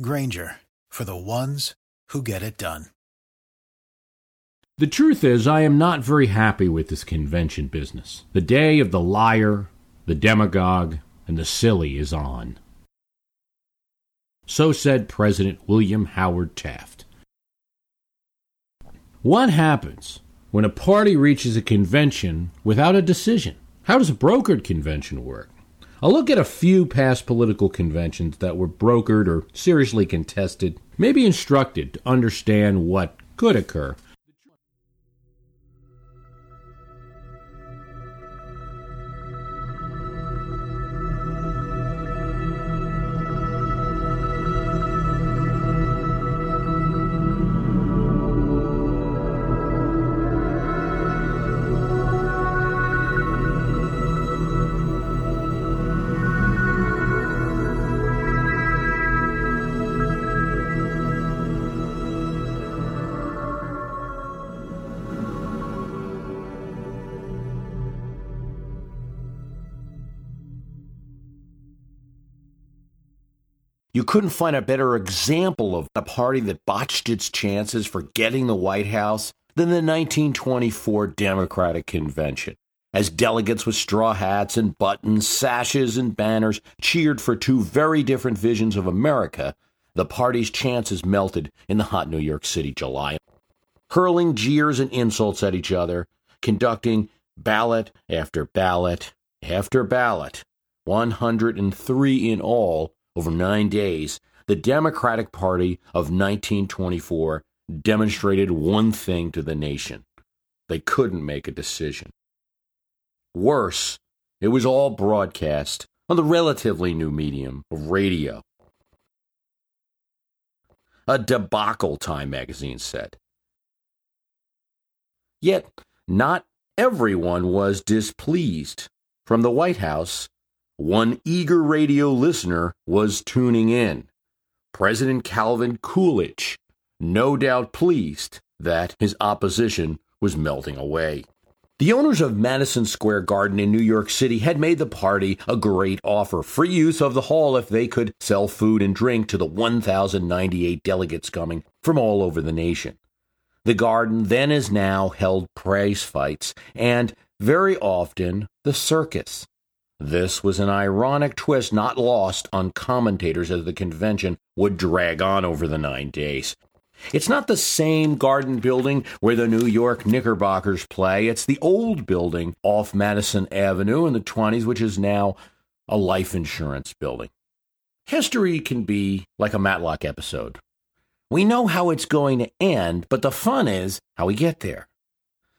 Grainger for the ones who get it done. The truth is, I am not very happy with this convention business. The day of the liar, the demagogue, and the silly is on. So said President William Howard Taft. What happens when a party reaches a convention without a decision? How does a brokered convention work? I'll look at a few past political conventions that were brokered or seriously contested, maybe instructed to understand what could occur You couldn't find a better example of a party that botched its chances for getting the White House than the 1924 Democratic Convention. As delegates with straw hats and buttons, sashes, and banners cheered for two very different visions of America, the party's chances melted in the hot New York City July. Hurling jeers and insults at each other, conducting ballot after ballot after ballot, 103 in all, over nine days, the Democratic Party of 1924 demonstrated one thing to the nation they couldn't make a decision. Worse, it was all broadcast on the relatively new medium of radio. A debacle, Time magazine said. Yet, not everyone was displeased. From the White House, one eager radio listener was tuning in. President Calvin Coolidge, no doubt pleased that his opposition was melting away. The owners of Madison Square Garden in New York City had made the party a great offer free use of the hall if they could sell food and drink to the 1,098 delegates coming from all over the nation. The garden then as now held prize fights and very often the circus. This was an ironic twist not lost on commentators as the convention would drag on over the nine days. It's not the same garden building where the New York Knickerbockers play. It's the old building off Madison Avenue in the 20s, which is now a life insurance building. History can be like a Matlock episode. We know how it's going to end, but the fun is how we get there.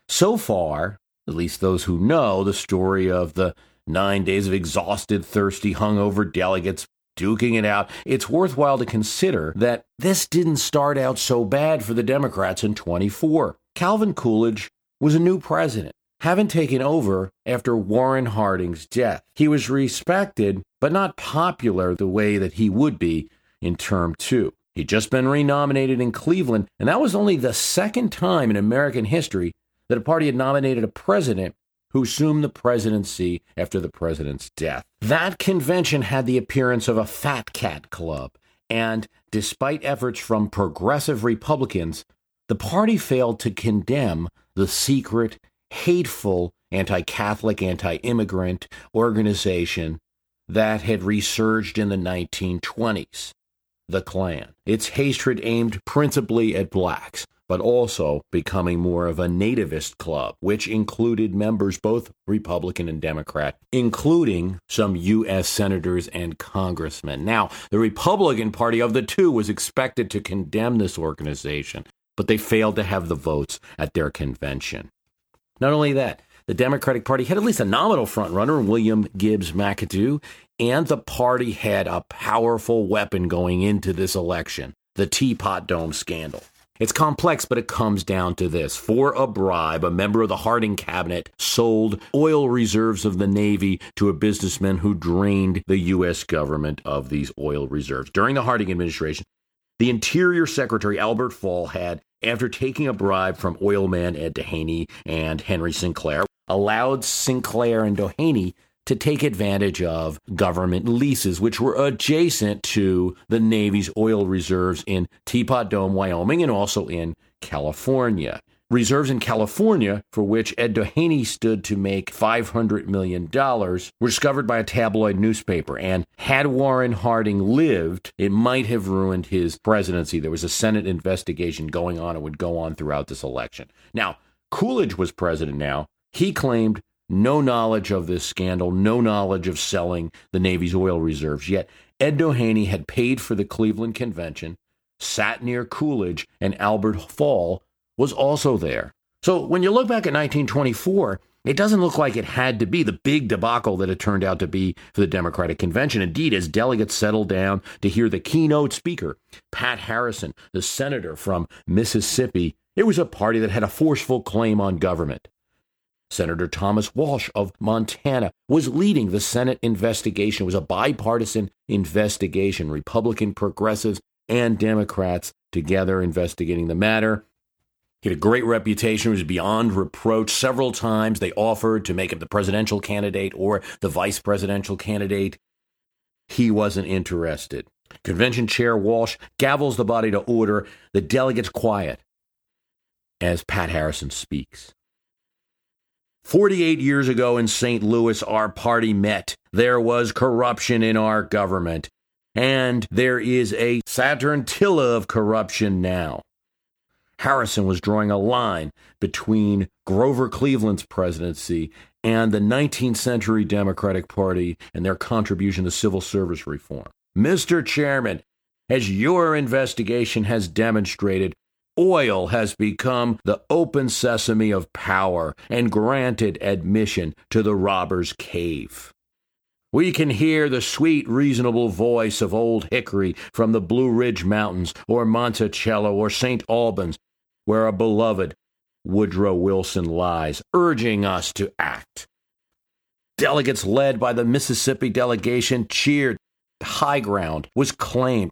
So far, at least those who know the story of the Nine days of exhausted, thirsty, hungover delegates duking it out. It's worthwhile to consider that this didn't start out so bad for the Democrats in 24. Calvin Coolidge was a new president, having taken over after Warren Harding's death. He was respected, but not popular the way that he would be in term two. He'd just been renominated in Cleveland, and that was only the second time in American history that a party had nominated a president who assumed the presidency after the president's death. That convention had the appearance of a fat cat club, and despite efforts from progressive Republicans, the party failed to condemn the secret, hateful, anti Catholic, anti immigrant organization that had resurged in the 1920s the Klan. Its hatred aimed principally at blacks, but also becoming more of a nativist club, which included members both Republican and Democrat, including some U.S. senators and congressmen. Now, the Republican Party of the two was expected to condemn this organization, but they failed to have the votes at their convention. Not only that, the Democratic Party had at least a nominal frontrunner, William Gibbs McAdoo, And the party had a powerful weapon going into this election the Teapot Dome scandal. It's complex, but it comes down to this. For a bribe, a member of the Harding cabinet sold oil reserves of the Navy to a businessman who drained the U.S. government of these oil reserves. During the Harding administration, the Interior Secretary Albert Fall had, after taking a bribe from oilman Ed Doheny and Henry Sinclair, allowed Sinclair and Doheny to take advantage of government leases, which were adjacent to the Navy's oil reserves in Teapot Dome, Wyoming, and also in California. Reserves in California, for which Ed Doheny stood to make $500 million, were discovered by a tabloid newspaper. And had Warren Harding lived, it might have ruined his presidency. There was a Senate investigation going on It would go on throughout this election. Now, Coolidge was president now. He claimed no knowledge of this scandal, no knowledge of selling the Navy's oil reserves. Yet Ed Doheny had paid for the Cleveland Convention, sat near Coolidge, and Albert Fall was also there. So when you look back at 1924, it doesn't look like it had to be the big debacle that it turned out to be for the Democratic Convention. Indeed, as delegates settled down to hear the keynote speaker, Pat Harrison, the senator from Mississippi, it was a party that had a forceful claim on government. Senator Thomas Walsh of Montana was leading the Senate investigation. It was a bipartisan investigation, Republican progressives and Democrats together investigating the matter. He had a great reputation, was beyond reproach. Several times they offered to make him the presidential candidate or the vice presidential candidate. He wasn't interested. Convention Chair Walsh gavels the body to order. The delegates quiet as Pat Harrison speaks. 48 years ago in St. Louis, our party met. There was corruption in our government. And there is a Saturnalia of corruption now. Harrison was drawing a line between Grover Cleveland's presidency and the 19th century Democratic Party and their contribution to civil service reform. Mr. Chairman, as your investigation has demonstrated, Oil has become the open sesame of power and granted admission to the robber's cave. We can hear the sweet, reasonable voice of Old Hickory from the Blue Ridge Mountains or Monticello or St. Albans, where a beloved Woodrow Wilson lies, urging us to act. Delegates led by the Mississippi delegation cheered. High ground was claimed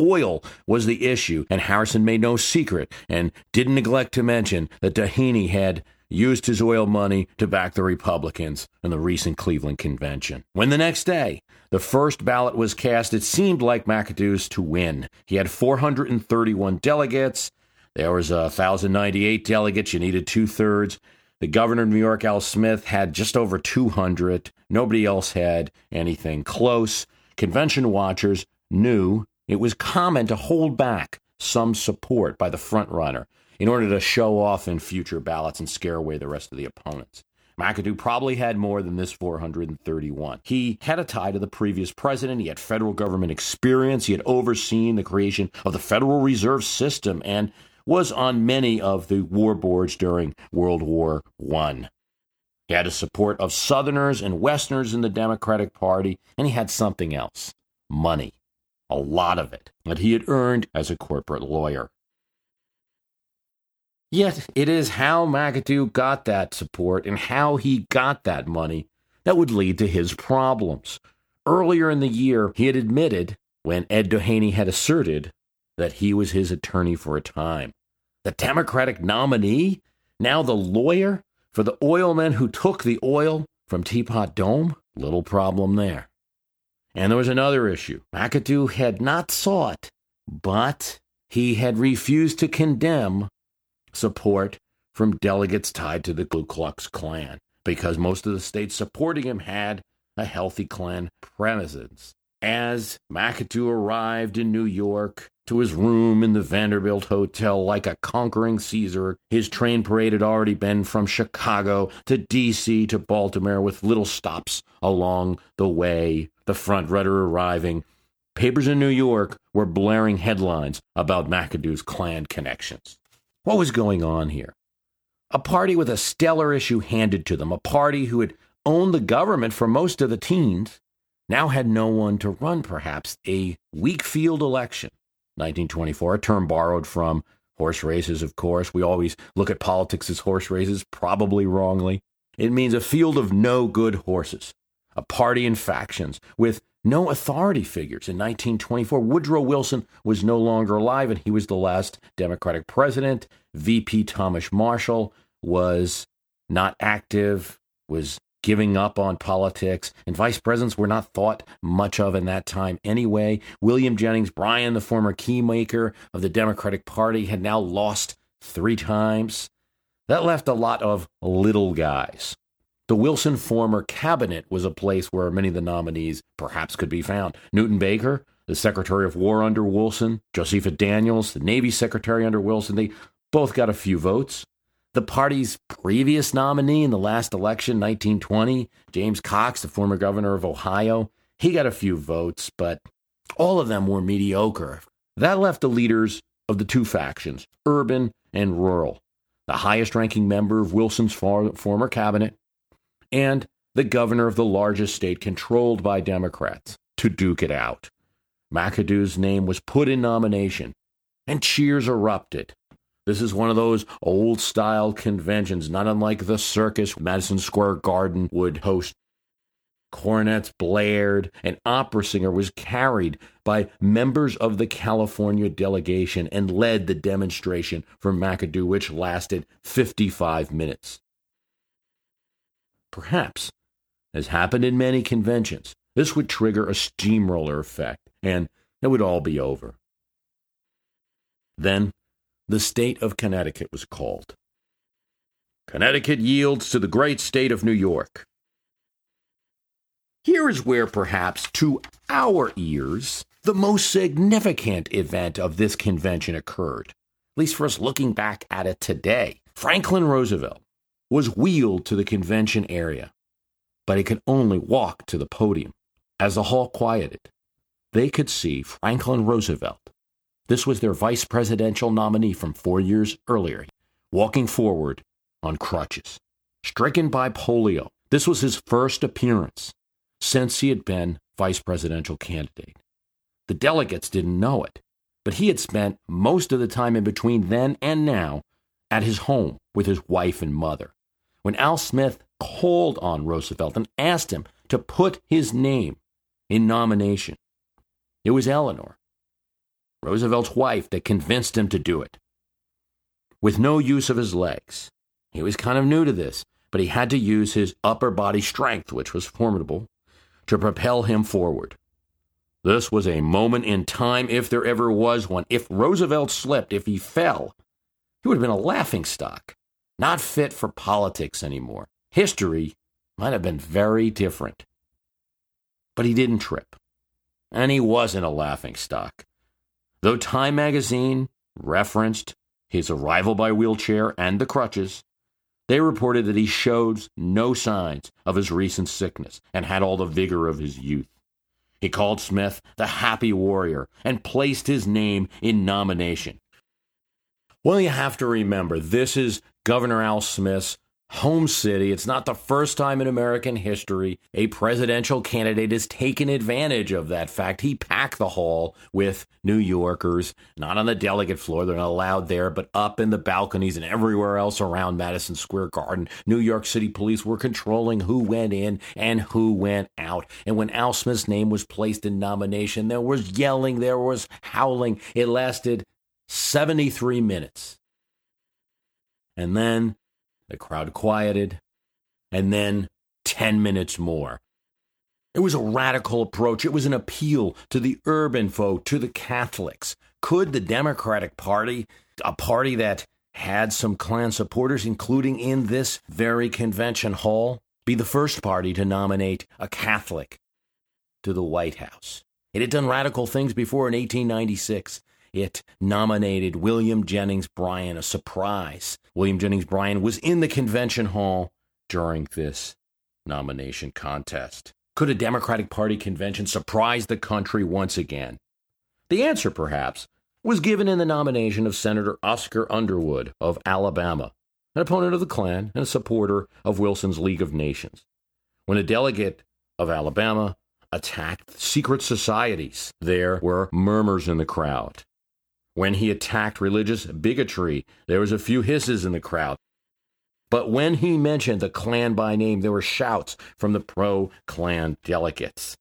Oil was the issue, and Harrison made no secret and didn't neglect to mention that Doheny had used his oil money to back the Republicans in the recent Cleveland convention. When the next day the first ballot was cast, it seemed like McAdoo's to win. He had 431 delegates. There was 1,098 delegates. You needed two thirds. The governor of New York, Al Smith, had just over 200. Nobody else had anything close. Convention watchers knew it was common to hold back some support by the frontrunner in order to show off in future ballots and scare away the rest of the opponents. McAdoo probably had more than this 431. He had a tie to the previous president. He had federal government experience. He had overseen the creation of the Federal Reserve System and was on many of the war boards during World War I. He had the support of Southerners and Westerners in the Democratic Party, and he had something else money a lot of it, that he had earned as a corporate lawyer. Yet it is how McAdoo got that support and how he got that money that would lead to his problems. Earlier in the year, he had admitted, when Ed Doheny had asserted, that he was his attorney for a time. The Democratic nominee, now the lawyer for the oilmen who took the oil from Teapot Dome? Little problem there. And there was another issue. McAdoo had not sought, but he had refused to condemn support from delegates tied to the Ku Klux Klan because most of the states supporting him had a healthy Klan presence. As McAdoo arrived in New York to his room in the Vanderbilt Hotel like a conquering Caesar, his train parade had already been from Chicago to D.C. to Baltimore with little stops along the way the front runner arriving, papers in New York were blaring headlines about McAdoo's Klan connections. What was going on here? A party with a stellar issue handed to them, a party who had owned the government for most of the teens, now had no one to run perhaps a weak field election. 1924, a term borrowed from horse races, of course. We always look at politics as horse races, probably wrongly. It means a field of no good horses, a party and factions with no authority figures. In 1924, Woodrow Wilson was no longer alive and he was the last Democratic president. VP Thomas Marshall was not active, was giving up on politics, and vice presidents were not thought much of in that time anyway. William Jennings Bryan, the former keymaker of the Democratic Party, had now lost three times. That left a lot of little guys. The Wilson former cabinet was a place where many of the nominees perhaps could be found. Newton Baker, the Secretary of War under Wilson, Josephus Daniels, the Navy Secretary under Wilson, they both got a few votes. The party's previous nominee in the last election, 1920, James Cox, the former governor of Ohio, he got a few votes, but all of them were mediocre. That left the leaders of the two factions, urban and rural, the highest ranking member of Wilson's former cabinet, and the governor of the largest state controlled by Democrats, to duke it out. McAdoo's name was put in nomination, and cheers erupted. This is one of those old style conventions, not unlike the circus Madison Square Garden would host. Cornets blared, an opera singer was carried by members of the California delegation and led the demonstration for McAdoo, which lasted 55 minutes. Perhaps, as happened in many conventions, this would trigger a steamroller effect, and it would all be over. Then the state of Connecticut was called. Connecticut yields to the great state of New York. Here is where, perhaps to our ears, the most significant event of this convention occurred, at least for us looking back at it today. Franklin Roosevelt was wheeled to the convention area, but he could only walk to the podium. As the hall quieted, they could see Franklin Roosevelt this was their vice presidential nominee from four years earlier, walking forward on crutches. Stricken by polio, this was his first appearance since he had been vice presidential candidate. The delegates didn't know it, but he had spent most of the time in between then and now at his home with his wife and mother. When Al Smith called on Roosevelt and asked him to put his name in nomination, it was Eleanor Roosevelt's wife, that convinced him to do it. With no use of his legs. He was kind of new to this, but he had to use his upper body strength, which was formidable, to propel him forward. This was a moment in time, if there ever was one. If Roosevelt slipped, if he fell, he would have been a laughing stock, not fit for politics anymore. History might have been very different. But he didn't trip, and he wasn't a laughing stock. Though Time magazine referenced his arrival by wheelchair and the crutches, they reported that he showed no signs of his recent sickness and had all the vigor of his youth. He called Smith the happy warrior and placed his name in nomination. Well, you have to remember, this is Governor Al Smith's home city. It's not the first time in American history a presidential candidate has taken advantage of that fact. He packed the hall with New Yorkers, not on the delegate floor, they're not allowed there, but up in the balconies and everywhere else around Madison Square Garden. New York City police were controlling who went in and who went out. And when Al Smith's name was placed in nomination, there was yelling, there was howling. It lasted 73 minutes. And then the crowd quieted, and then 10 minutes more. It was a radical approach. It was an appeal to the urban folk, to the Catholics. Could the Democratic Party, a party that had some Klan supporters, including in this very convention hall, be the first party to nominate a Catholic to the White House? It had done radical things before in 1896. It nominated William Jennings Bryan, a surprise. William Jennings Bryan was in the convention hall during this nomination contest. Could a Democratic Party convention surprise the country once again? The answer, perhaps, was given in the nomination of Senator Oscar Underwood of Alabama, an opponent of the Klan and a supporter of Wilson's League of Nations. When a delegate of Alabama attacked secret societies, there were murmurs in the crowd. When he attacked religious bigotry, there was a few hisses in the crowd. But when he mentioned the Klan by name, there were shouts from the pro Klan delegates.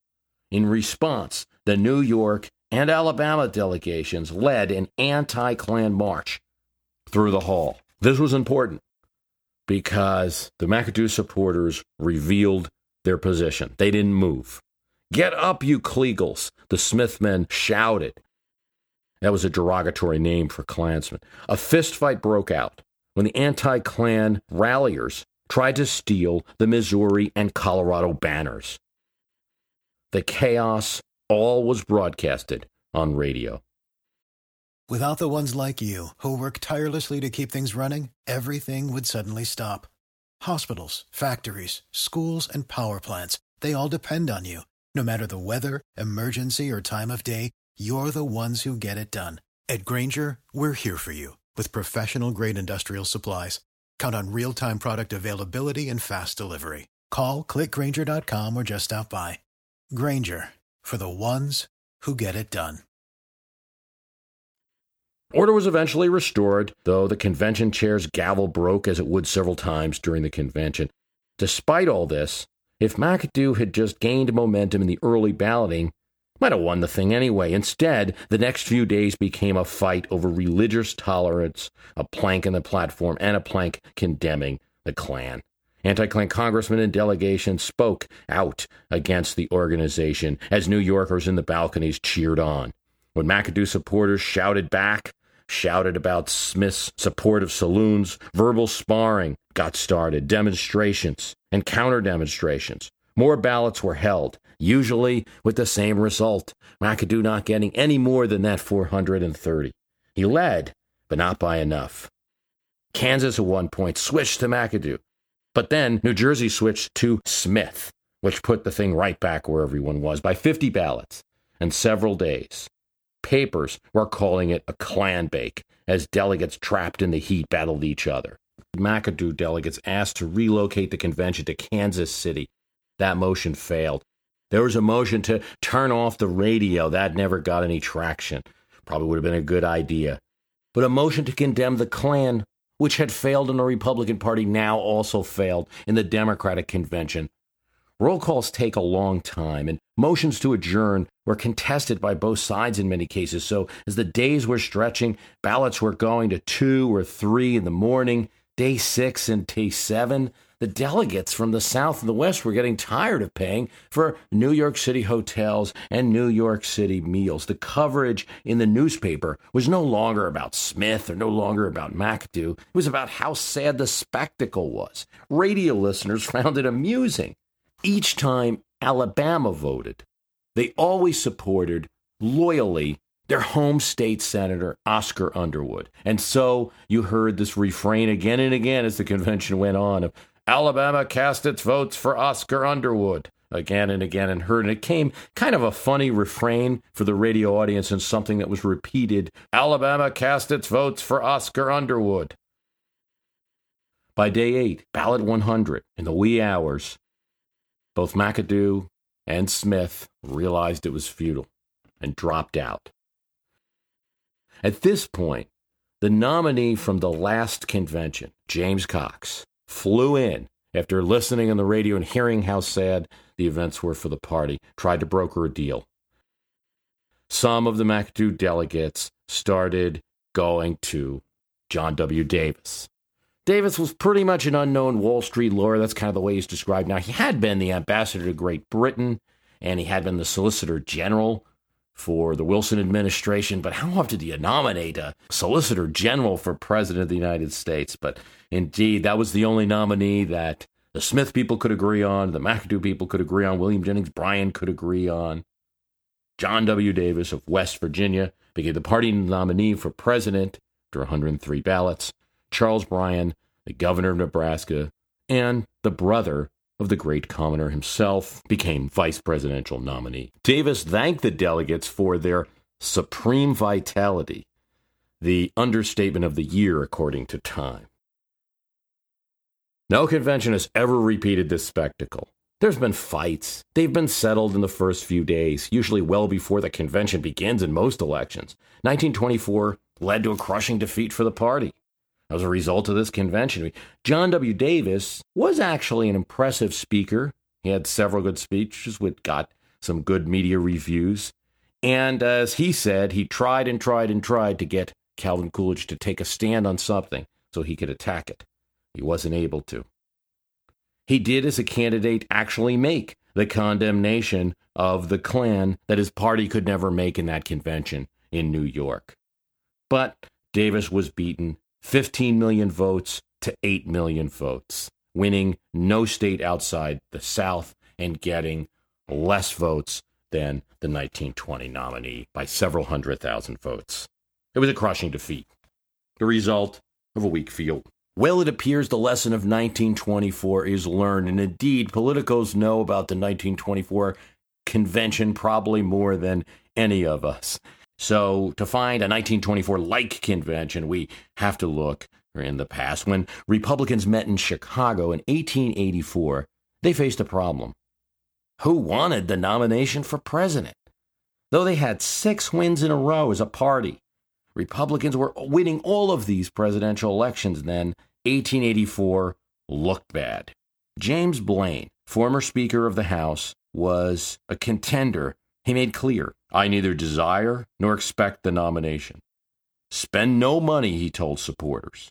In response, the New York and Alabama delegations led an anti Klan march through the hall. This was important because the McAdoo supporters revealed their position. They didn't move. Get up, you Kleagles, the Smith men shouted. That was a derogatory name for Klansmen. A fistfight broke out when the anti Klan ralliers tried to steal the Missouri and Colorado banners. The chaos all was broadcasted on radio. Without the ones like you, who work tirelessly to keep things running, everything would suddenly stop. Hospitals, factories, schools, and power plants, they all depend on you. No matter the weather, emergency, or time of day, you're the ones who get it done. At Grainger, we're here for you with professional grade industrial supplies. Count on real time product availability and fast delivery. Call clickgrainger.com or just stop by. Grainger for the ones who get it done. Order was eventually restored, though the convention chair's gavel broke as it would several times during the convention. Despite all this, if McAdoo had just gained momentum in the early balloting, might have won the thing anyway. Instead, the next few days became a fight over religious tolerance, a plank in the platform, and a plank condemning the Klan. Anti Klan congressmen and delegations spoke out against the organization as New Yorkers in the balconies cheered on. When McAdoo supporters shouted back, shouted about Smith's support of saloons, verbal sparring got started, demonstrations and counter demonstrations. More ballots were held, usually with the same result McAdoo not getting any more than that 430. He led, but not by enough. Kansas at one point switched to McAdoo. But then New Jersey switched to Smith, which put the thing right back where everyone was by 50 ballots and several days. Papers were calling it a Klan bake as delegates trapped in the heat battled each other. McAdoo delegates asked to relocate the convention to Kansas City. That motion failed. There was a motion to turn off the radio. That never got any traction. Probably would have been a good idea. But a motion to condemn the Klan which had failed in the Republican Party, now also failed in the Democratic convention. Roll calls take a long time, and motions to adjourn were contested by both sides in many cases. So, as the days were stretching, ballots were going to two or three in the morning, day six and day seven the delegates from the South and the West were getting tired of paying for New York City hotels and New York City meals. The coverage in the newspaper was no longer about Smith or no longer about McAdoo. It was about how sad the spectacle was. Radio listeners found it amusing. Each time Alabama voted, they always supported loyally their home state senator, Oscar Underwood. And so you heard this refrain again and again as the convention went on of Alabama cast its votes for Oscar Underwood again and again and heard. And it came kind of a funny refrain for the radio audience and something that was repeated Alabama cast its votes for Oscar Underwood. By day eight, ballot 100, in the wee hours, both McAdoo and Smith realized it was futile and dropped out. At this point, the nominee from the last convention, James Cox, flew in after listening on the radio and hearing how sad the events were for the party, tried to broker a deal. Some of the McAdoo delegates started going to John W. Davis. Davis was pretty much an unknown Wall Street lawyer. That's kind of the way he's described now. He had been the ambassador to Great Britain, and he had been the Solicitor General for the Wilson administration, but how often do you nominate a Solicitor General for President of the United States? But indeed, that was the only nominee that the Smith people could agree on, the McAdoo people could agree on, William Jennings Bryan could agree on. John W. Davis of West Virginia became the party nominee for president after 103 ballots. Charles Bryan, the governor of Nebraska, and the brother of the great commoner himself, became vice presidential nominee. Davis thanked the delegates for their supreme vitality, the understatement of the year, according to Time. No convention has ever repeated this spectacle. There's been fights. They've been settled in the first few days, usually well before the convention begins in most elections. 1924 led to a crushing defeat for the party. As a result of this convention, John W. Davis was actually an impressive speaker. He had several good speeches, which got some good media reviews. And as he said, he tried and tried and tried to get Calvin Coolidge to take a stand on something so he could attack it. He wasn't able to. He did, as a candidate, actually make the condemnation of the Klan that his party could never make in that convention in New York. But Davis was beaten 15 million votes to 8 million votes, winning no state outside the South and getting less votes than the 1920 nominee by several hundred thousand votes. It was a crushing defeat, the result of a weak field. Well, it appears the lesson of 1924 is learned, and indeed, politicos know about the 1924 convention probably more than any of us. So, to find a 1924 like convention, we have to look in the past. When Republicans met in Chicago in 1884, they faced a problem. Who wanted the nomination for president? Though they had six wins in a row as a party, Republicans were winning all of these presidential elections then. 1884 looked bad. James Blaine, former Speaker of the House, was a contender. He made clear I neither desire nor expect the nomination. Spend no money, he told supporters.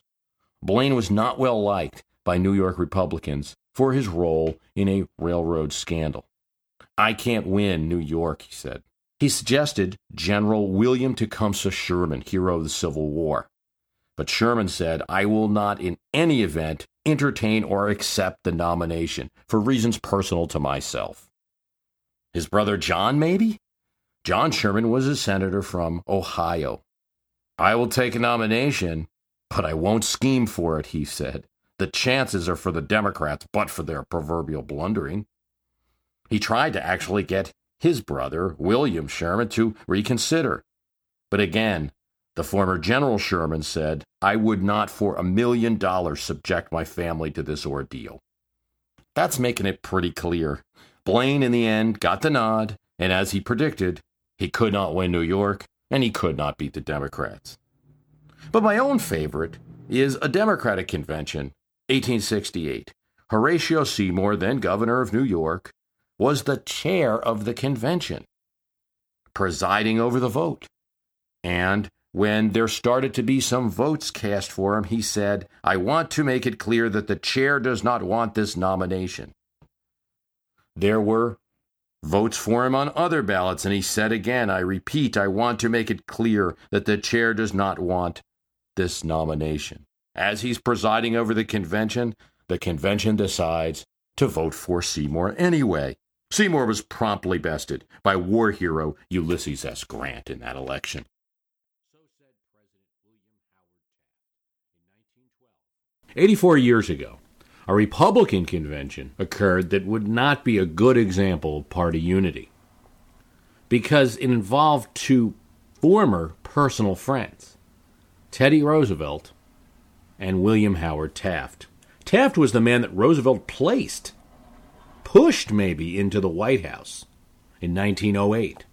Blaine was not well liked by New York Republicans for his role in a railroad scandal. I can't win New York, he said. He suggested General William Tecumseh Sherman, hero of the Civil War. But Sherman said, I will not in any event entertain or accept the nomination for reasons personal to myself. His brother John, maybe? John Sherman was a senator from Ohio. I will take a nomination, but I won't scheme for it, he said. The chances are for the Democrats, but for their proverbial blundering. He tried to actually get his brother, William Sherman, to reconsider. But again, the former General Sherman said, I would not for a million dollars subject my family to this ordeal. That's making it pretty clear. Blaine, in the end, got the nod, and as he predicted, he could not win New York, and he could not beat the Democrats. But my own favorite is a Democratic convention, 1868. Horatio Seymour, then governor of New York, was the chair of the convention, presiding over the vote. And when there started to be some votes cast for him, he said, I want to make it clear that the chair does not want this nomination. There were votes for him on other ballots, and he said again, I repeat, I want to make it clear that the chair does not want this nomination. As he's presiding over the convention, the convention decides to vote for Seymour anyway. Seymour was promptly bested by war hero Ulysses S. Grant in that election. So said President William Howard Taft in 1912. 84 years ago, a Republican convention occurred that would not be a good example of party unity because it involved two former personal friends, Teddy Roosevelt and William Howard Taft. Taft was the man that Roosevelt placed pushed maybe into the White House in 1908.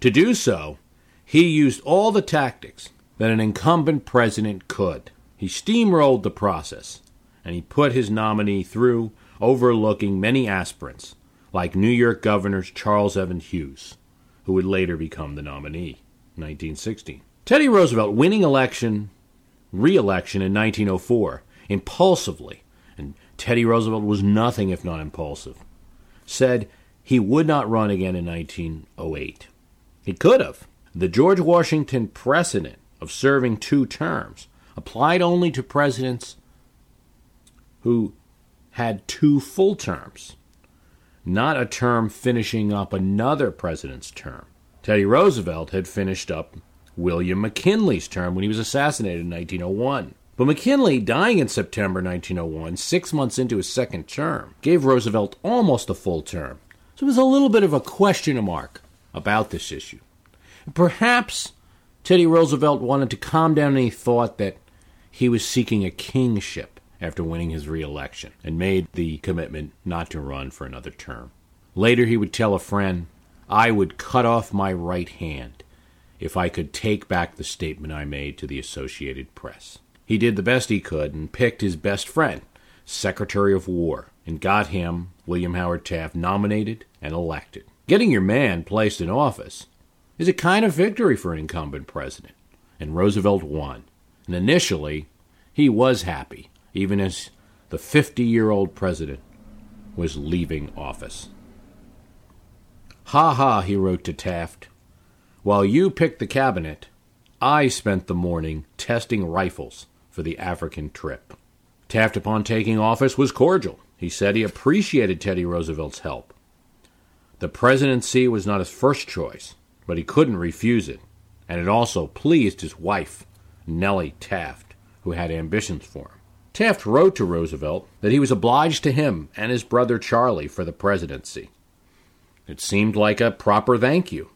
To do so, he used all the tactics that an incumbent president could. He steamrolled the process, and he put his nominee through, overlooking many aspirants, like New York Governor Charles Evans Hughes, who would later become the nominee in 1916. Teddy Roosevelt winning election, re-election in 1904, impulsively Teddy Roosevelt was nothing if not impulsive, said he would not run again in 1908. He could have. The George Washington precedent of serving two terms applied only to presidents who had two full terms, not a term finishing up another president's term. Teddy Roosevelt had finished up William McKinley's term when he was assassinated in 1901. But McKinley, dying in September 1901, six months into his second term, gave Roosevelt almost a full term. So there was a little bit of a question mark about this issue. Perhaps Teddy Roosevelt wanted to calm down any thought that he was seeking a kingship after winning his reelection and made the commitment not to run for another term. Later, he would tell a friend, I would cut off my right hand if I could take back the statement I made to the Associated Press. He did the best he could and picked his best friend, Secretary of War, and got him, William Howard Taft, nominated and elected. Getting your man placed in office is a kind of victory for an incumbent president, and Roosevelt won. And initially, he was happy, even as the 50 year old president was leaving office. Ha ha, he wrote to Taft. While you picked the cabinet, I spent the morning testing rifles for the African trip. Taft, upon taking office, was cordial. He said he appreciated Teddy Roosevelt's help. The presidency was not his first choice, but he couldn't refuse it, and it also pleased his wife, Nellie Taft, who had ambitions for him. Taft wrote to Roosevelt that he was obliged to him and his brother Charlie for the presidency. It seemed like a proper thank you.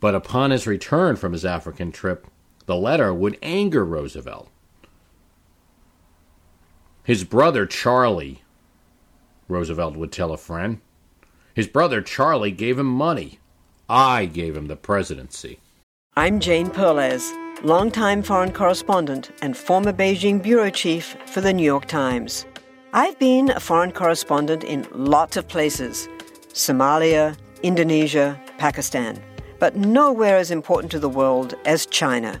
But upon his return from his African trip, the letter would anger Roosevelt. His brother Charlie, Roosevelt would tell a friend, his brother Charlie gave him money. I gave him the presidency. I'm Jane Perlez, longtime foreign correspondent and former Beijing bureau chief for the New York Times. I've been a foreign correspondent in lots of places Somalia, Indonesia, Pakistan but nowhere as important to the world as China.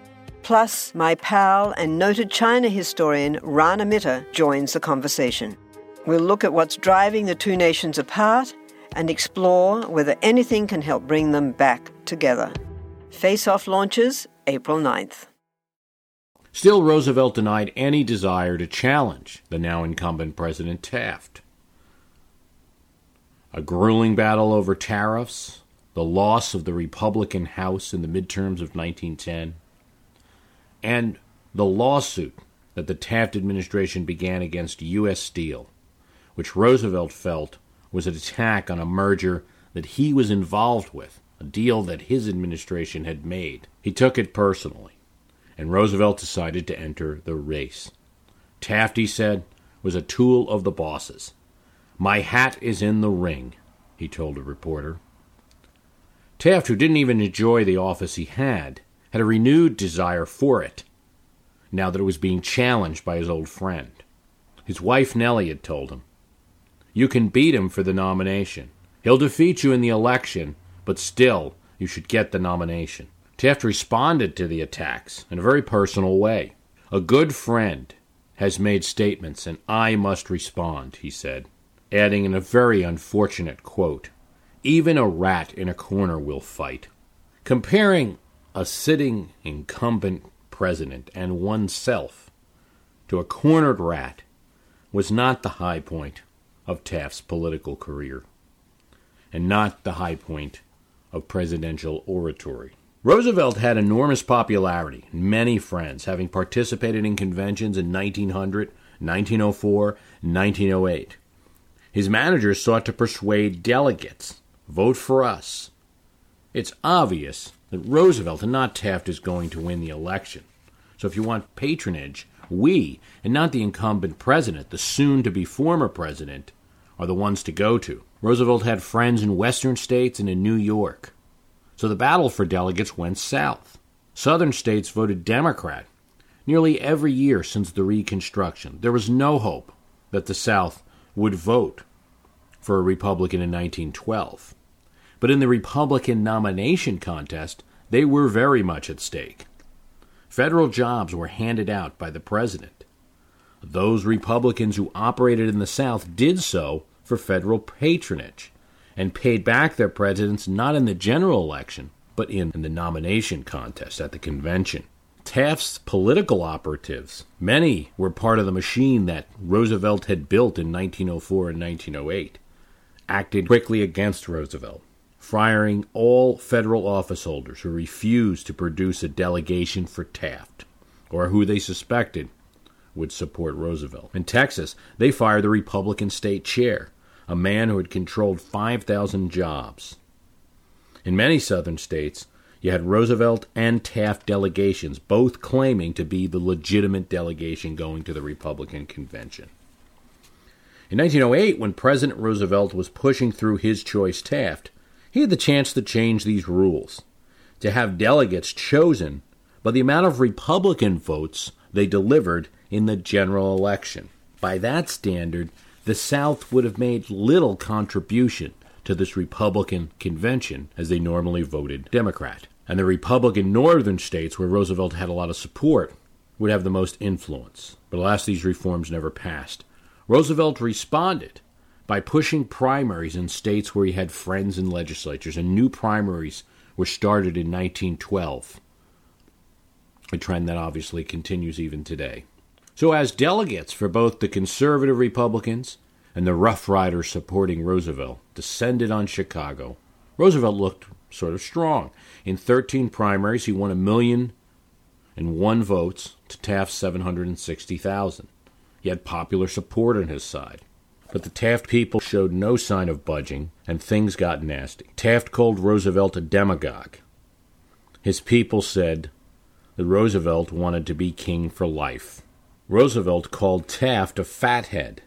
Plus, my pal and noted China historian Rana Mitter joins the conversation. We'll look at what's driving the two nations apart and explore whether anything can help bring them back together. Face Off launches April 9th. Still, Roosevelt denied any desire to challenge the now incumbent President Taft a grueling battle over tariffs, the loss of the Republican House in the midterms of 1910, and the lawsuit that the Taft administration began against U.S. Steel, which Roosevelt felt was an attack on a merger that he was involved with, a deal that his administration had made. He took it personally, and Roosevelt decided to enter the race. Taft, he said, was a tool of the bosses my hat is in the ring, he told a reporter. Taft, who didn't even enjoy the office he had, had a renewed desire for it, now that it was being challenged by his old friend. His wife Nellie had told him, You can beat him for the nomination. He'll defeat you in the election, but still, you should get the nomination. Taft responded to the attacks in a very personal way. A good friend has made statements, and I must respond, he said adding in a very unfortunate quote Even a rat in a corner will fight. Comparing a sitting incumbent president and oneself to a cornered rat was not the high point of Taft's political career, and not the high point of presidential oratory. Roosevelt had enormous popularity, many friends, having participated in conventions in 1900, 1904, 1908. His managers sought to persuade delegates vote for us. It's obvious that Roosevelt and not Taft is going to win the election. So if you want patronage, we, and not the incumbent president, the soon to be former president, are the ones to go to. Roosevelt had friends in western states and in New York. So the battle for delegates went south. Southern states voted Democrat nearly every year since the Reconstruction. There was no hope that the South would vote for a Republican in 1912. But in the Republican nomination contest, they were very much at stake. Federal jobs were handed out by the president. Those Republicans who operated in the South did so for federal patronage and paid back their presidents not in the general election, but in, the nomination contest at the convention. Taft's political operatives, many were part of the machine that Roosevelt had built in 1904 and 1908, acted quickly against Roosevelt, firing all federal office holders who refused to produce a delegation for Taft or who they suspected would support Roosevelt. In Texas, they fired the Republican state chair, a man who had controlled 5,000 jobs. In many southern states, you had Roosevelt and Taft delegations, both claiming to be the legitimate delegation going to the Republican convention. In 1908, when President Roosevelt was pushing through his choice Taft, he had the chance to change these rules, to have delegates chosen by the amount of Republican votes they delivered in the general election. By that standard, the South would have made little contribution to this Republican convention as they normally voted Democrat. And the Republican northern states, where Roosevelt had a lot of support, would have the most influence. But alas, these reforms never passed. Roosevelt responded by pushing primaries in states where he had friends in legislatures, and new primaries were started in 1912, a trend that obviously continues even today. So, as delegates for both the conservative Republicans and the Rough Riders supporting Roosevelt descended on Chicago, Roosevelt looked sort of strong. In 13 primaries, he won a million and one votes to Taft's 760,000. He had popular support on his side. But the Taft people showed no sign of budging, and things got nasty. Taft called Roosevelt a demagogue. His people said that Roosevelt wanted to be king for life. Roosevelt called Taft a fathead,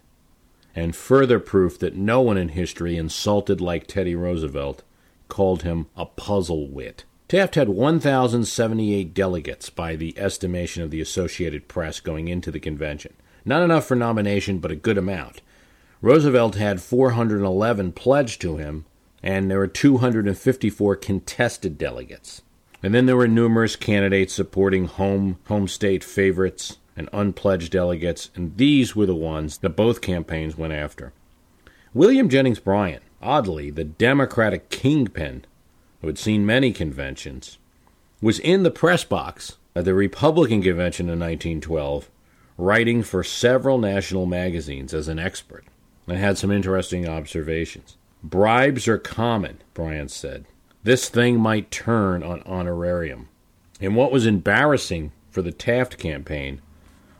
and further proof that no one in history insulted like Teddy Roosevelt called him a puzzle wit. Taft had 1,078 delegates by the estimation of the Associated Press going into the convention. Not enough for nomination, but a good amount. Roosevelt had 411 pledged to him, and there were 254 contested delegates. And then there were numerous candidates supporting home home state favorites and unpledged delegates, and these were the ones that both campaigns went after. William Jennings Bryan, oddly the Democratic kingpin who had seen many conventions, was in the press box at the Republican convention in 1912, writing for several national magazines as an expert, and had some interesting observations. Bribes are common, Bryan said. This thing might turn on honorarium. And what was embarrassing for the Taft campaign,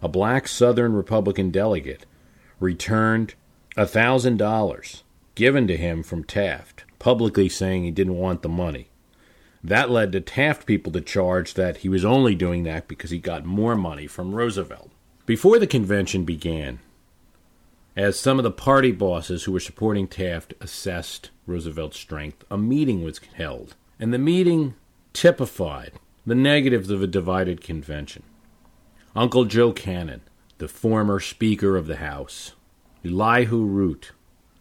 a black Southern Republican delegate returned a thousand dollars given to him from Taft, publicly saying he didn't want the money. That led the Taft people to charge that he was only doing that because he got more money from Roosevelt. Before the convention began, as some of the party bosses who were supporting Taft assessed Roosevelt's strength, a meeting was held, and the meeting typified the negatives of a divided convention. Uncle Joe Cannon, the former Speaker of the House, Elihu Root,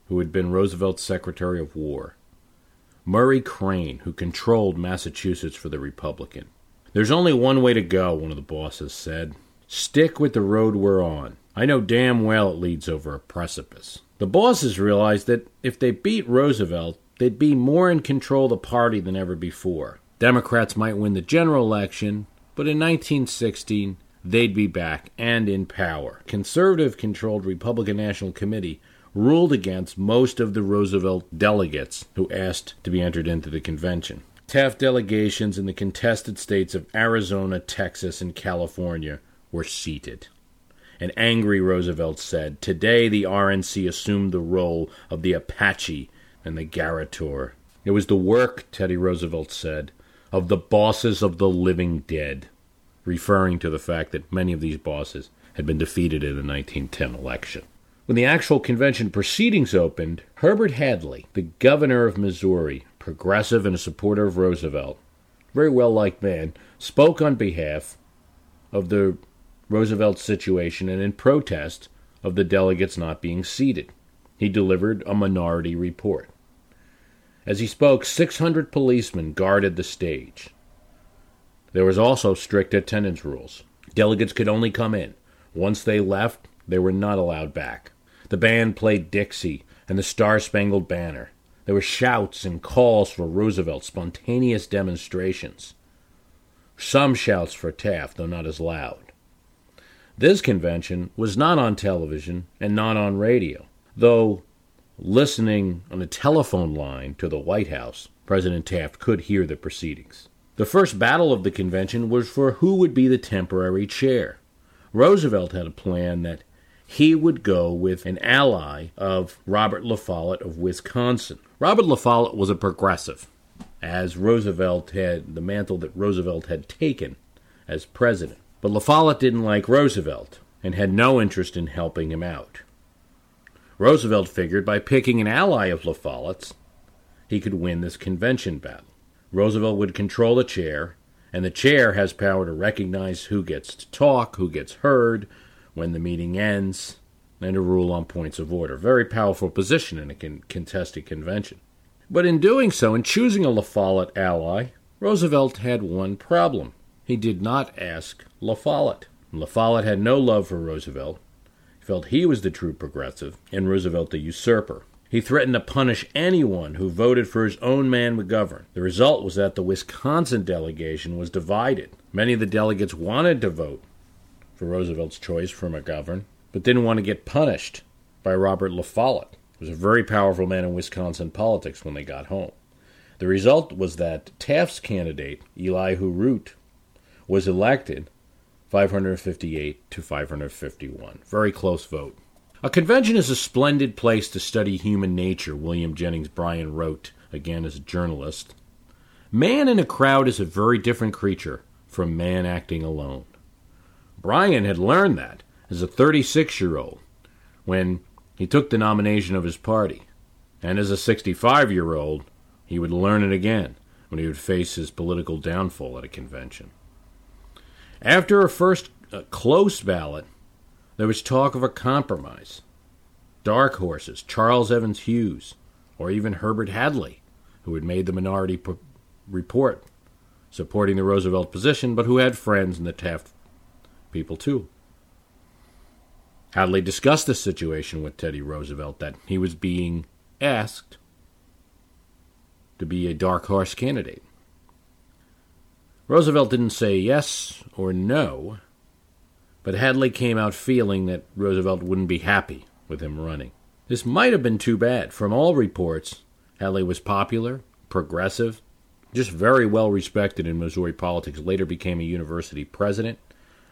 who had been Roosevelt's Secretary of War, Murray Crane, who controlled Massachusetts for the Republican. There's only one way to go, one of the bosses said. Stick with the road we're on. I know damn well it leads over a precipice. The bosses realized that if they beat Roosevelt, they'd be more in control of the party than ever before. Democrats might win the general election, but in 1916, they'd be back and in power. Conservative controlled Republican National Committee ruled against most of the Roosevelt delegates who asked to be entered into the convention. Taft delegations in the contested states of Arizona, Texas, and California were seated. An angry Roosevelt said, Today the RNC assumed the role of the Apache and the Garroter. It was the work, Teddy Roosevelt said, of the bosses of the living dead, referring to the fact that many of these bosses had been defeated in the 1910 election. When the actual convention proceedings opened, Herbert Hadley, the governor of Missouri, progressive and a supporter of Roosevelt, very well liked man, spoke on behalf of the Roosevelt situation and in protest of the delegates not being seated. He delivered a minority report. As he spoke, 600 policemen guarded the stage. There was also strict attendance rules. Delegates could only come in. Once they left, they were not allowed back. The band played Dixie and the Star Spangled Banner. There were shouts and calls for Roosevelt, spontaneous demonstrations. some shouts for Taft, though not as loud. This convention was not on television and not on radio, though listening on a telephone line to the White House, President Taft could hear the proceedings. The first battle of the convention was for who would be the temporary chair. Roosevelt had a plan that he would go with an ally of Robert La Follette of Wisconsin. Robert La Follette was a progressive, as Roosevelt had the mantle that Roosevelt had taken as president. But La Follette didn't like Roosevelt and had no interest in helping him out. Roosevelt figured by picking an ally of La Follette's, he could win this convention battle. Roosevelt would control the chair, and the chair has power to recognize who gets to talk, who gets heard, when the meeting ends, and to rule on points of order. Very powerful position in a con- contested convention. But in doing so, in choosing a La Follette ally, Roosevelt had one problem. He did not ask La Follette. La Follette had no love for Roosevelt. He felt he was the true progressive, and Roosevelt the usurper. He threatened to punish anyone who voted for his own man McGovern. The result was that the Wisconsin delegation was divided. Many of the delegates wanted to vote for Roosevelt's choice for McGovern, but didn't want to get punished by Robert La Follette, who was a very powerful man in Wisconsin politics when they got home. The result was that Taft's candidate, Elihu Root, was elected 558 to 551. Very close vote. A convention is a splendid place to study human nature, William Jennings Bryan wrote, again as a journalist. Man in a crowd is a very different creature from man acting alone. Bryan had learned that as a 36 year old when he took the nomination of his party. And as a 65 year old, he would learn it again when he would face his political downfall at a convention. After a first uh, close ballot, there was talk of a compromise. Dark horses, Charles Evans Hughes, or even Herbert Hadley, who had made the minority p- report supporting the Roosevelt position, but who had friends in the Taft people too. Hadley discussed the situation with Teddy Roosevelt that he was being asked to be a dark horse candidate. Roosevelt didn't say yes or no, but Hadley came out feeling that Roosevelt wouldn't be happy with him running. This might have been too bad. From all reports, Hadley was popular, progressive, just very well respected in Missouri politics, later became a university president,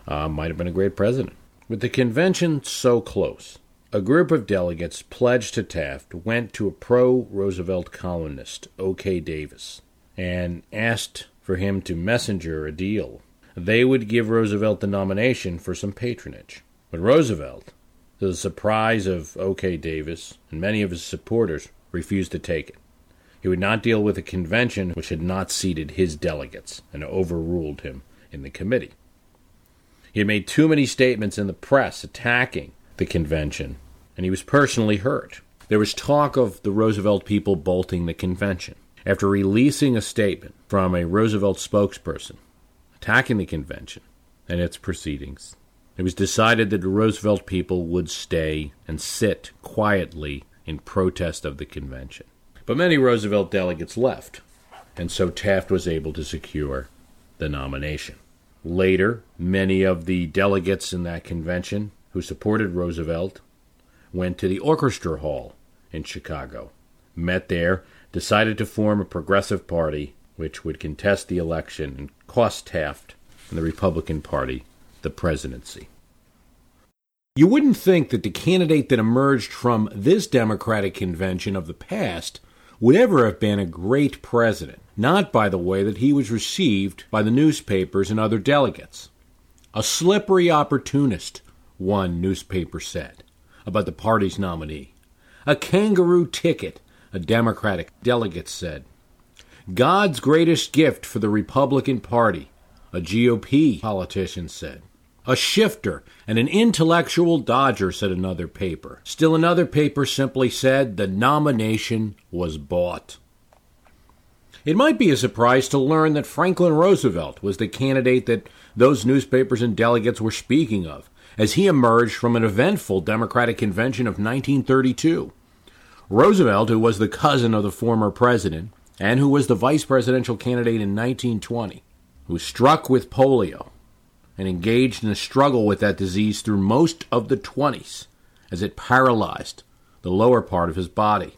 uh, might have been a great president. With the convention so close, a group of delegates pledged to Taft went to a pro Roosevelt columnist, O.K. Davis, and asked for him to messenger a deal they would give Roosevelt the nomination for some patronage. But Roosevelt, to the surprise of O.K. Davis and many of his supporters, refused to take it. He would not deal with a convention which had not seated his delegates and overruled him in the committee. He had made too many statements in the press attacking the convention, and he was personally hurt. There was talk of the Roosevelt people bolting the convention. After releasing a statement from a Roosevelt spokesperson, attacking the convention and its proceedings. It was decided that the Roosevelt people would stay and sit quietly in protest of the convention. But many Roosevelt delegates left, and so Taft was able to secure the nomination. Later, many of the delegates in that convention who supported Roosevelt went to the Orchestra Hall in Chicago, met there, decided to form a progressive party which would contest the election and cost Taft and the Republican Party the presidency. You wouldn't think that the candidate that emerged from this Democratic convention of the past would ever have been a great president, not by the way that he was received by the newspapers and other delegates. A slippery opportunist, one newspaper said about the party's nominee. A kangaroo ticket, a Democratic delegate said. God's greatest gift for the Republican Party, a GOP politician said. A shifter and an intellectual dodger, said another paper. Still another paper simply said the nomination was bought. It might be a surprise to learn that Franklin Roosevelt was the candidate that those newspapers and delegates were speaking of as he emerged from an eventful Democratic convention of 1932. Roosevelt, who was the cousin of the former president, and who was the vice presidential candidate in 1920, who was struck with polio and engaged in a struggle with that disease through most of the 20s as it paralyzed the lower part of his body,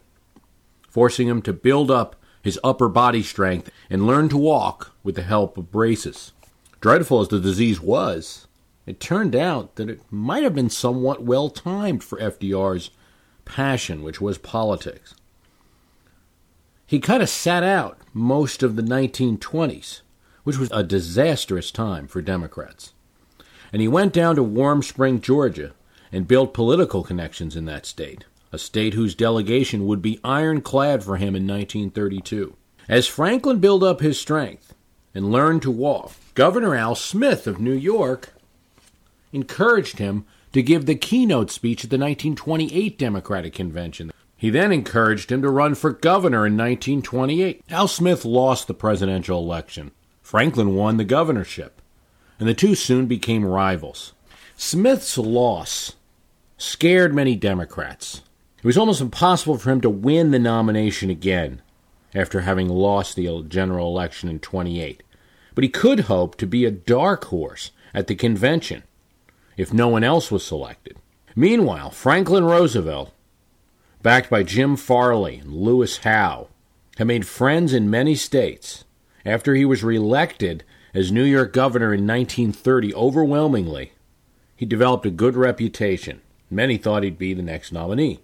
forcing him to build up his upper body strength and learn to walk with the help of braces. Dreadful as the disease was, it turned out that it might have been somewhat well timed for FDR's passion, which was politics. He kind of sat out most of the 1920s, which was a disastrous time for Democrats. And he went down to Warm Spring, Georgia, and built political connections in that state, a state whose delegation would be ironclad for him in 1932. As Franklin built up his strength and learned to walk, Governor Al Smith of New York encouraged him to give the keynote speech at the 1928 Democratic Convention. He then encouraged him to run for governor in 1928. Al Smith lost the presidential election. Franklin won the governorship, and the two soon became rivals. Smith's loss scared many Democrats. It was almost impossible for him to win the nomination again after having lost the general election in 28. But he could hope to be a dark horse at the convention if no one else was selected. Meanwhile, Franklin Roosevelt, backed by Jim Farley and Louis Howe, had made friends in many states. After he was reelected as New York governor in 1930 overwhelmingly, he developed a good reputation. Many thought he'd be the next nominee.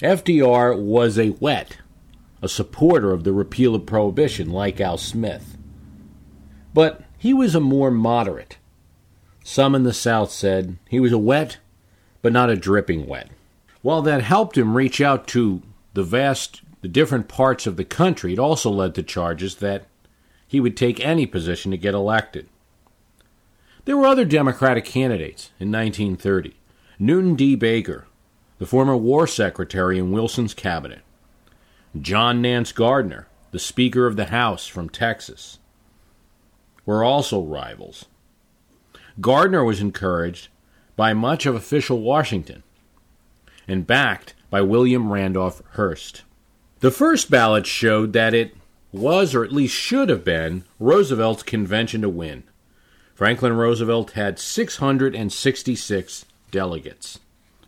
FDR was a wet, a supporter of the repeal of prohibition, like Al Smith. But he was a more moderate, some in the South said he was a wet, but not a dripping wet. While that helped him reach out to the vast, the different parts of the country, it also led to charges that he would take any position to get elected. There were other Democratic candidates in 1930. Newton D. Baker, the former War Secretary in Wilson's cabinet. John Nance Gardner, the Speaker of the House from Texas, were also rivals. Gardner was encouraged by much of official Washington and backed by William Randolph Hearst. The first ballot showed that it was, or at least should have been, Roosevelt's convention to win. Franklin Roosevelt had 666 delegates.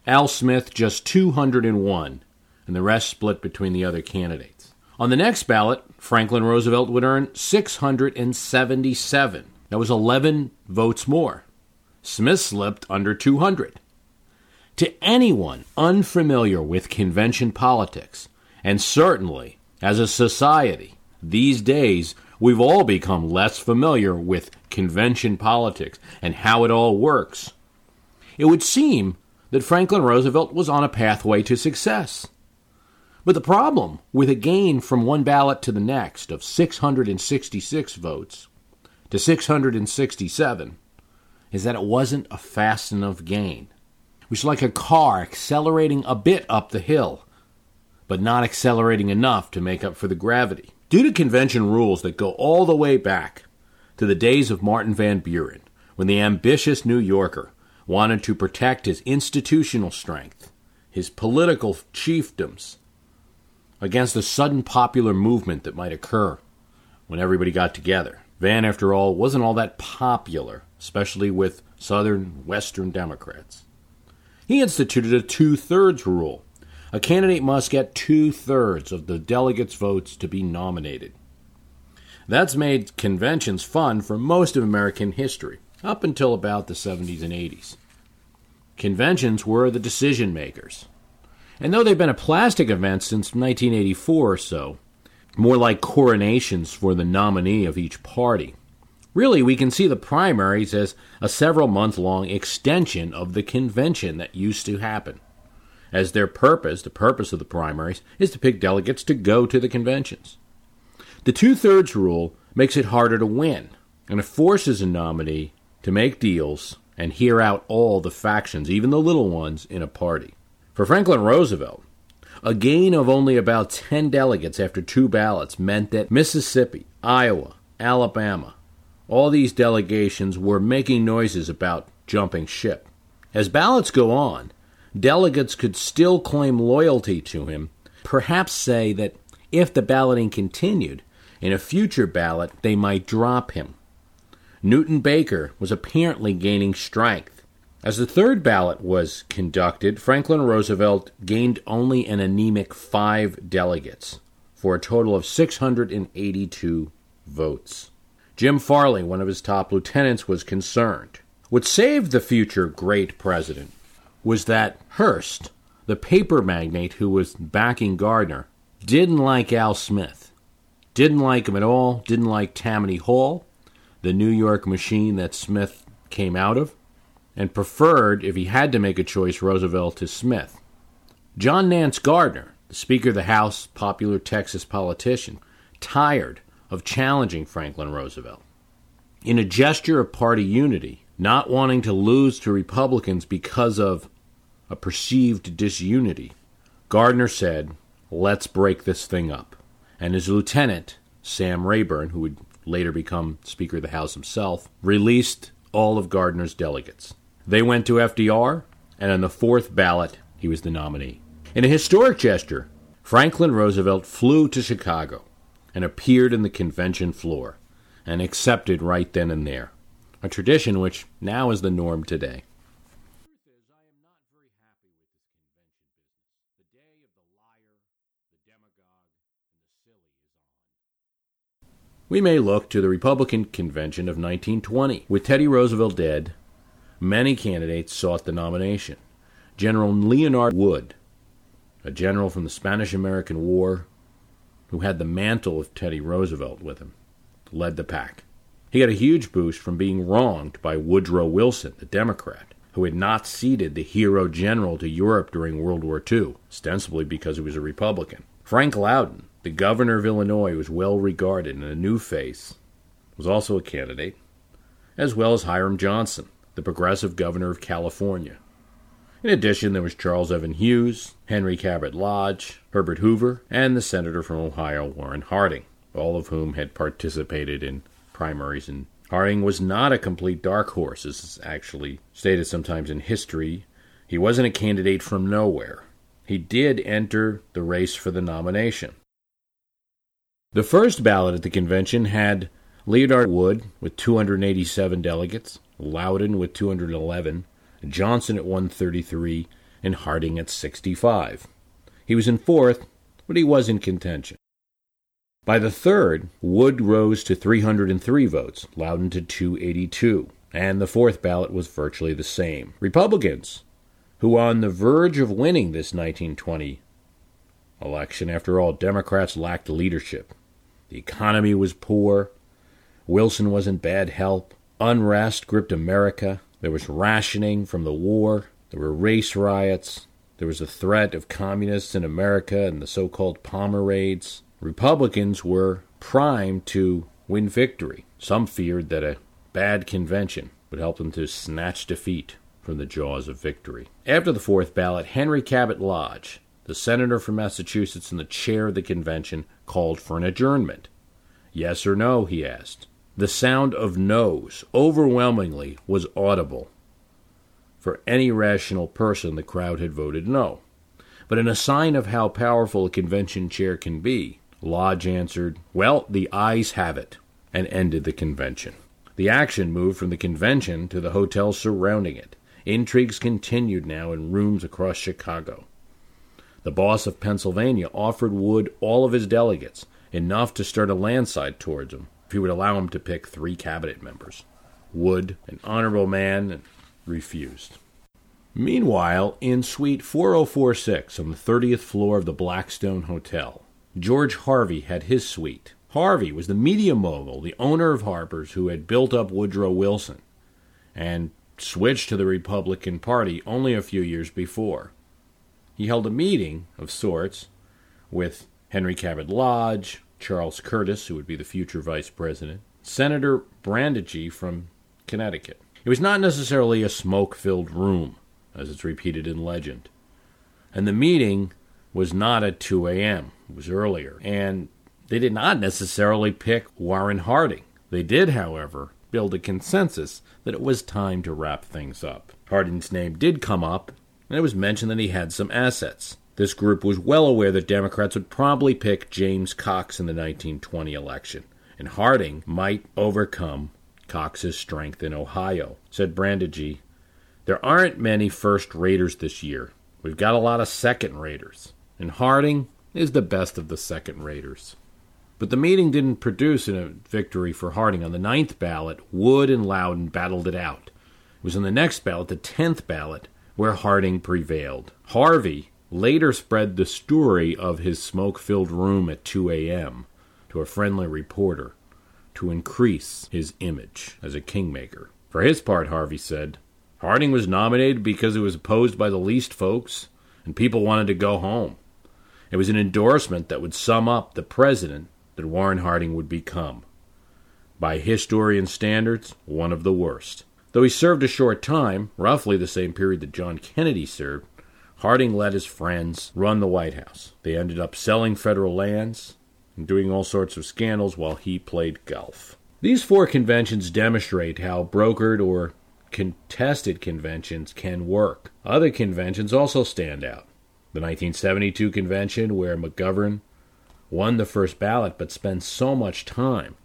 Al Smith just 201, and the rest split between the other candidates. On the next ballot, Franklin Roosevelt would earn 677. That was 11 votes more. Smith slipped under 200. To anyone unfamiliar with convention politics, and certainly as a society, these days we've all become less familiar with convention politics and how it all works. It would seem that Franklin Roosevelt was on a pathway to success. But the problem with a gain from one ballot to the next of 666 votes to 667 is that it wasn't a fast enough gain. It was like a car accelerating a bit up the hill, but not accelerating enough to make up for the gravity. Due to convention rules that go all the way back to the days of Martin Van Buren, when the ambitious New Yorker wanted to protect his institutional strength, his political chiefdoms, against the sudden popular movement that might occur when everybody got together. Van, after all, wasn't all that popular, especially with Southern Western Democrats. He instituted a two thirds rule. A candidate must get two thirds of the delegates' votes to be nominated. That's made conventions fun for most of American history, up until about the 70s and 80s. Conventions were the decision makers. And though they've been a plastic event since 1984 or so, more like coronations for the nominee of each party. Really, we can see the primaries as a several month long extension of the convention that used to happen. As their purpose, the purpose of the primaries, is to pick delegates to go to the conventions. The two thirds rule makes it harder to win, and it forces a nominee to make deals and hear out all the factions, even the little ones, in a party. For Franklin Roosevelt, a gain of only about 10 delegates after two ballots meant that Mississippi, Iowa, Alabama, all these delegations were making noises about jumping ship. As ballots go on, delegates could still claim loyalty to him, perhaps say that if the balloting continued, in a future ballot they might drop him. Newton Baker was apparently gaining strength. As the third ballot was conducted, Franklin Roosevelt gained only an anemic five delegates for a total of 682 votes. Jim Farley, one of his top lieutenants, was concerned. What saved the future great president was that Hearst, the paper magnate who was backing Gardner, didn't like Al Smith. Didn't like him at all, didn't like Tammany Hall, the New York machine that Smith came out of, and preferred, if he had to make a choice, Roosevelt to Smith. John Nance Gardner, the Speaker of the House, popular Texas politician, tired of challenging Franklin Roosevelt. In a gesture of party unity, not wanting to lose to Republicans because of a perceived disunity, Gardner said, Let's break this thing up. And his lieutenant, Sam Rayburn, who would later become Speaker of the House himself, released all of Gardner's delegates. They went to FDR, and on the fourth ballot, he was the nominee. In a historic gesture, Franklin Roosevelt flew to Chicago and appeared in the convention floor and accepted right then and there, a tradition which now is the norm today. We may look to the Republican convention of 1920. With Teddy Roosevelt dead, many candidates sought the nomination. General Leonard Wood, a general from the Spanish American War who had the mantle of Teddy Roosevelt with him, led the pack. He got a huge boost from being wronged by Woodrow Wilson, the Democrat, who had not ceded the hero general to Europe during World War II, ostensibly because he was a Republican. Frank Lowden, the governor of Illinois was well regarded and a new face, was also a candidate, as well as Hiram Johnson, the progressive governor of California. In addition, there was Charles Evan Hughes, Henry Cabot Lodge, Herbert Hoover, and the senator from Ohio, Warren Harding, all of whom had participated in primaries. And Harding was not a complete dark horse, as is actually stated sometimes in history. He wasn't a candidate from nowhere. He did enter the race for the nomination. The first ballot at the convention had Leonard Wood with 287 delegates, Lowden with 211, Johnson at 133, and Harding at 65. He was in fourth, but he was in contention. By the third, Wood rose to 303 votes, Lowden to 282, and the fourth ballot was virtually the same. Republicans, who were on the verge of winning this 1920 election, after all, Democrats lacked leadership. The economy was poor. Wilson was in bad health. Unrest gripped America. There was rationing from the war. There were race riots. There was a threat of communists in America and the so called Palmer raids. Republicans were primed to win victory. Some feared that a bad convention would help them to snatch defeat from the jaws of victory. After the fourth ballot, Henry Cabot Lodge, the senator from Massachusetts and the chair of the convention, called for an adjournment. Yes or no, he asked. The sound of no's overwhelmingly was audible. For any rational person, the crowd had voted no. But in a sign of how powerful a convention chair can be, Lodge answered, Well, the ayes have it, and ended the convention. The action moved from the convention to the hotels surrounding it. Intrigues continued now in rooms across Chicago. The boss of Pennsylvania offered Wood all of his delegates, enough to start a landslide towards him, if he would allow him to pick three cabinet members. Wood, an honorable man, refused. Meanwhile, in suite 4046 on the 30th floor of the Blackstone Hotel, George Harvey had his suite. Harvey was the media mogul, the owner of Harper's, who had built up Woodrow Wilson and switched to the Republican Party only a few years before he held a meeting of sorts with Henry Cabot Lodge, Charles Curtis, who would be the future vice president, Senator Brandegee from Connecticut. It was not necessarily a smoke filled room, as it's repeated in legend. And the meeting was not at 2 a.m., it was earlier. And they did not necessarily pick Warren Harding. They did, however, build a consensus that it was time to wrap things up. Harding's name did come up and it was mentioned that he had some assets. This group was well aware that Democrats would probably pick James Cox in the 1920 election, and Harding might overcome Cox's strength in Ohio. Said Brandegee, There aren't many first raters this year. We've got a lot of second raters, and Harding is the best of the second raters. But the meeting didn't produce a victory for Harding. On the ninth ballot, Wood and Lowden battled it out. It was on the next ballot, the tenth ballot, where Harding prevailed. Harvey later spread the story of his smoke filled room at 2 a.m. to a friendly reporter to increase his image as a kingmaker. For his part, Harvey said, Harding was nominated because it was opposed by the least folks, and people wanted to go home. It was an endorsement that would sum up the president that Warren Harding would become. By historian standards, one of the worst. Though he served a short time, roughly the same period that John Kennedy served, Harding let his friends run the White House. They ended up selling federal lands and doing all sorts of scandals while he played golf. These four conventions demonstrate how brokered or contested conventions can work. Other conventions also stand out. The 1972 convention, where McGovern won the first ballot but spent so much time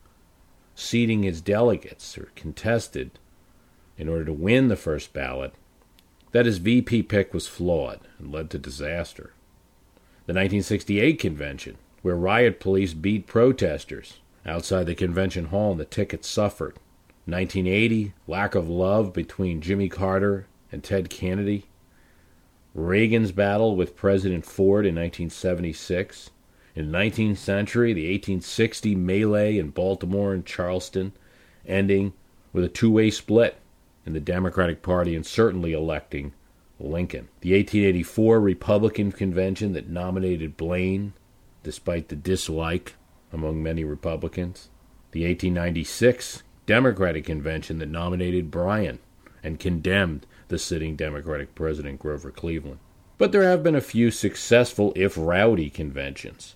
seating his delegates or contested in order to win the first ballot that his VP pick was flawed and led to disaster. The 1968 convention, where riot police beat protesters outside the convention hall and the tickets suffered. 1980, lack of love between Jimmy Carter and Ted Kennedy. Reagan's battle with President Ford in 1976. In the 19th century, the 1860 melee in Baltimore and Charleston, ending with a two way split in the Democratic Party and certainly electing Lincoln. The 1884 Republican convention that nominated Blaine, despite the dislike among many Republicans. The 1896 Democratic convention that nominated Bryan and condemned the sitting Democratic President Grover Cleveland. But there have been a few successful, if rowdy, conventions.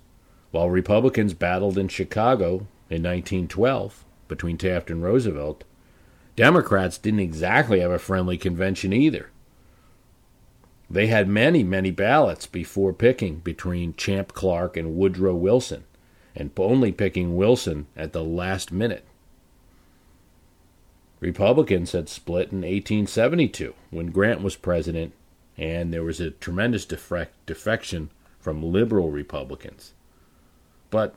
While Republicans battled in Chicago in 1912 between Taft and Roosevelt, Democrats didn't exactly have a friendly convention either. They had many, many ballots before picking between Champ Clark and Woodrow Wilson, and only picking Wilson at the last minute. Republicans had split in 1872 when Grant was president, and there was a tremendous defect, defection from liberal Republicans. But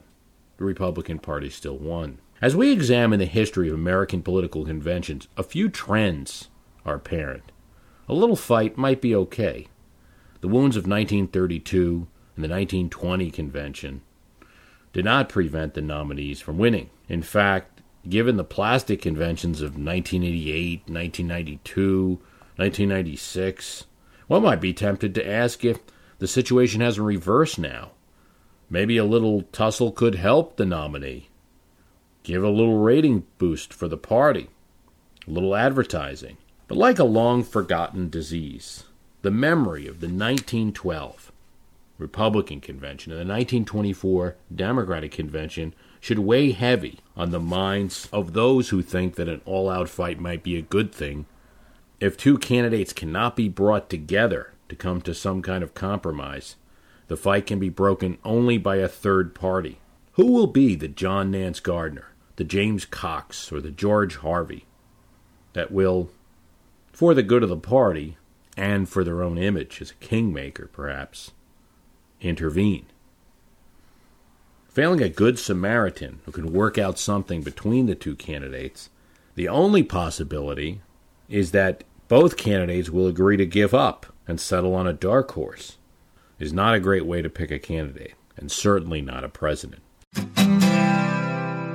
the Republican Party still won. As we examine the history of American political conventions, a few trends are apparent. A little fight might be okay. The wounds of 1932 and the 1920 convention did not prevent the nominees from winning. In fact, given the plastic conventions of 1988, 1992, 1996, one might be tempted to ask if the situation hasn't reversed now. Maybe a little tussle could help the nominee give a little rating boost for the party, a little advertising. But like a long forgotten disease, the memory of the 1912 Republican Convention and the 1924 Democratic Convention should weigh heavy on the minds of those who think that an all out fight might be a good thing. If two candidates cannot be brought together to come to some kind of compromise, the fight can be broken only by a third party. Who will be the John Nance Gardner the James Cox or the George Harvey that will, for the good of the party and for their own image as a kingmaker, perhaps, intervene. Failing a good Samaritan who can work out something between the two candidates, the only possibility is that both candidates will agree to give up and settle on a dark horse. Is not a great way to pick a candidate, and certainly not a president.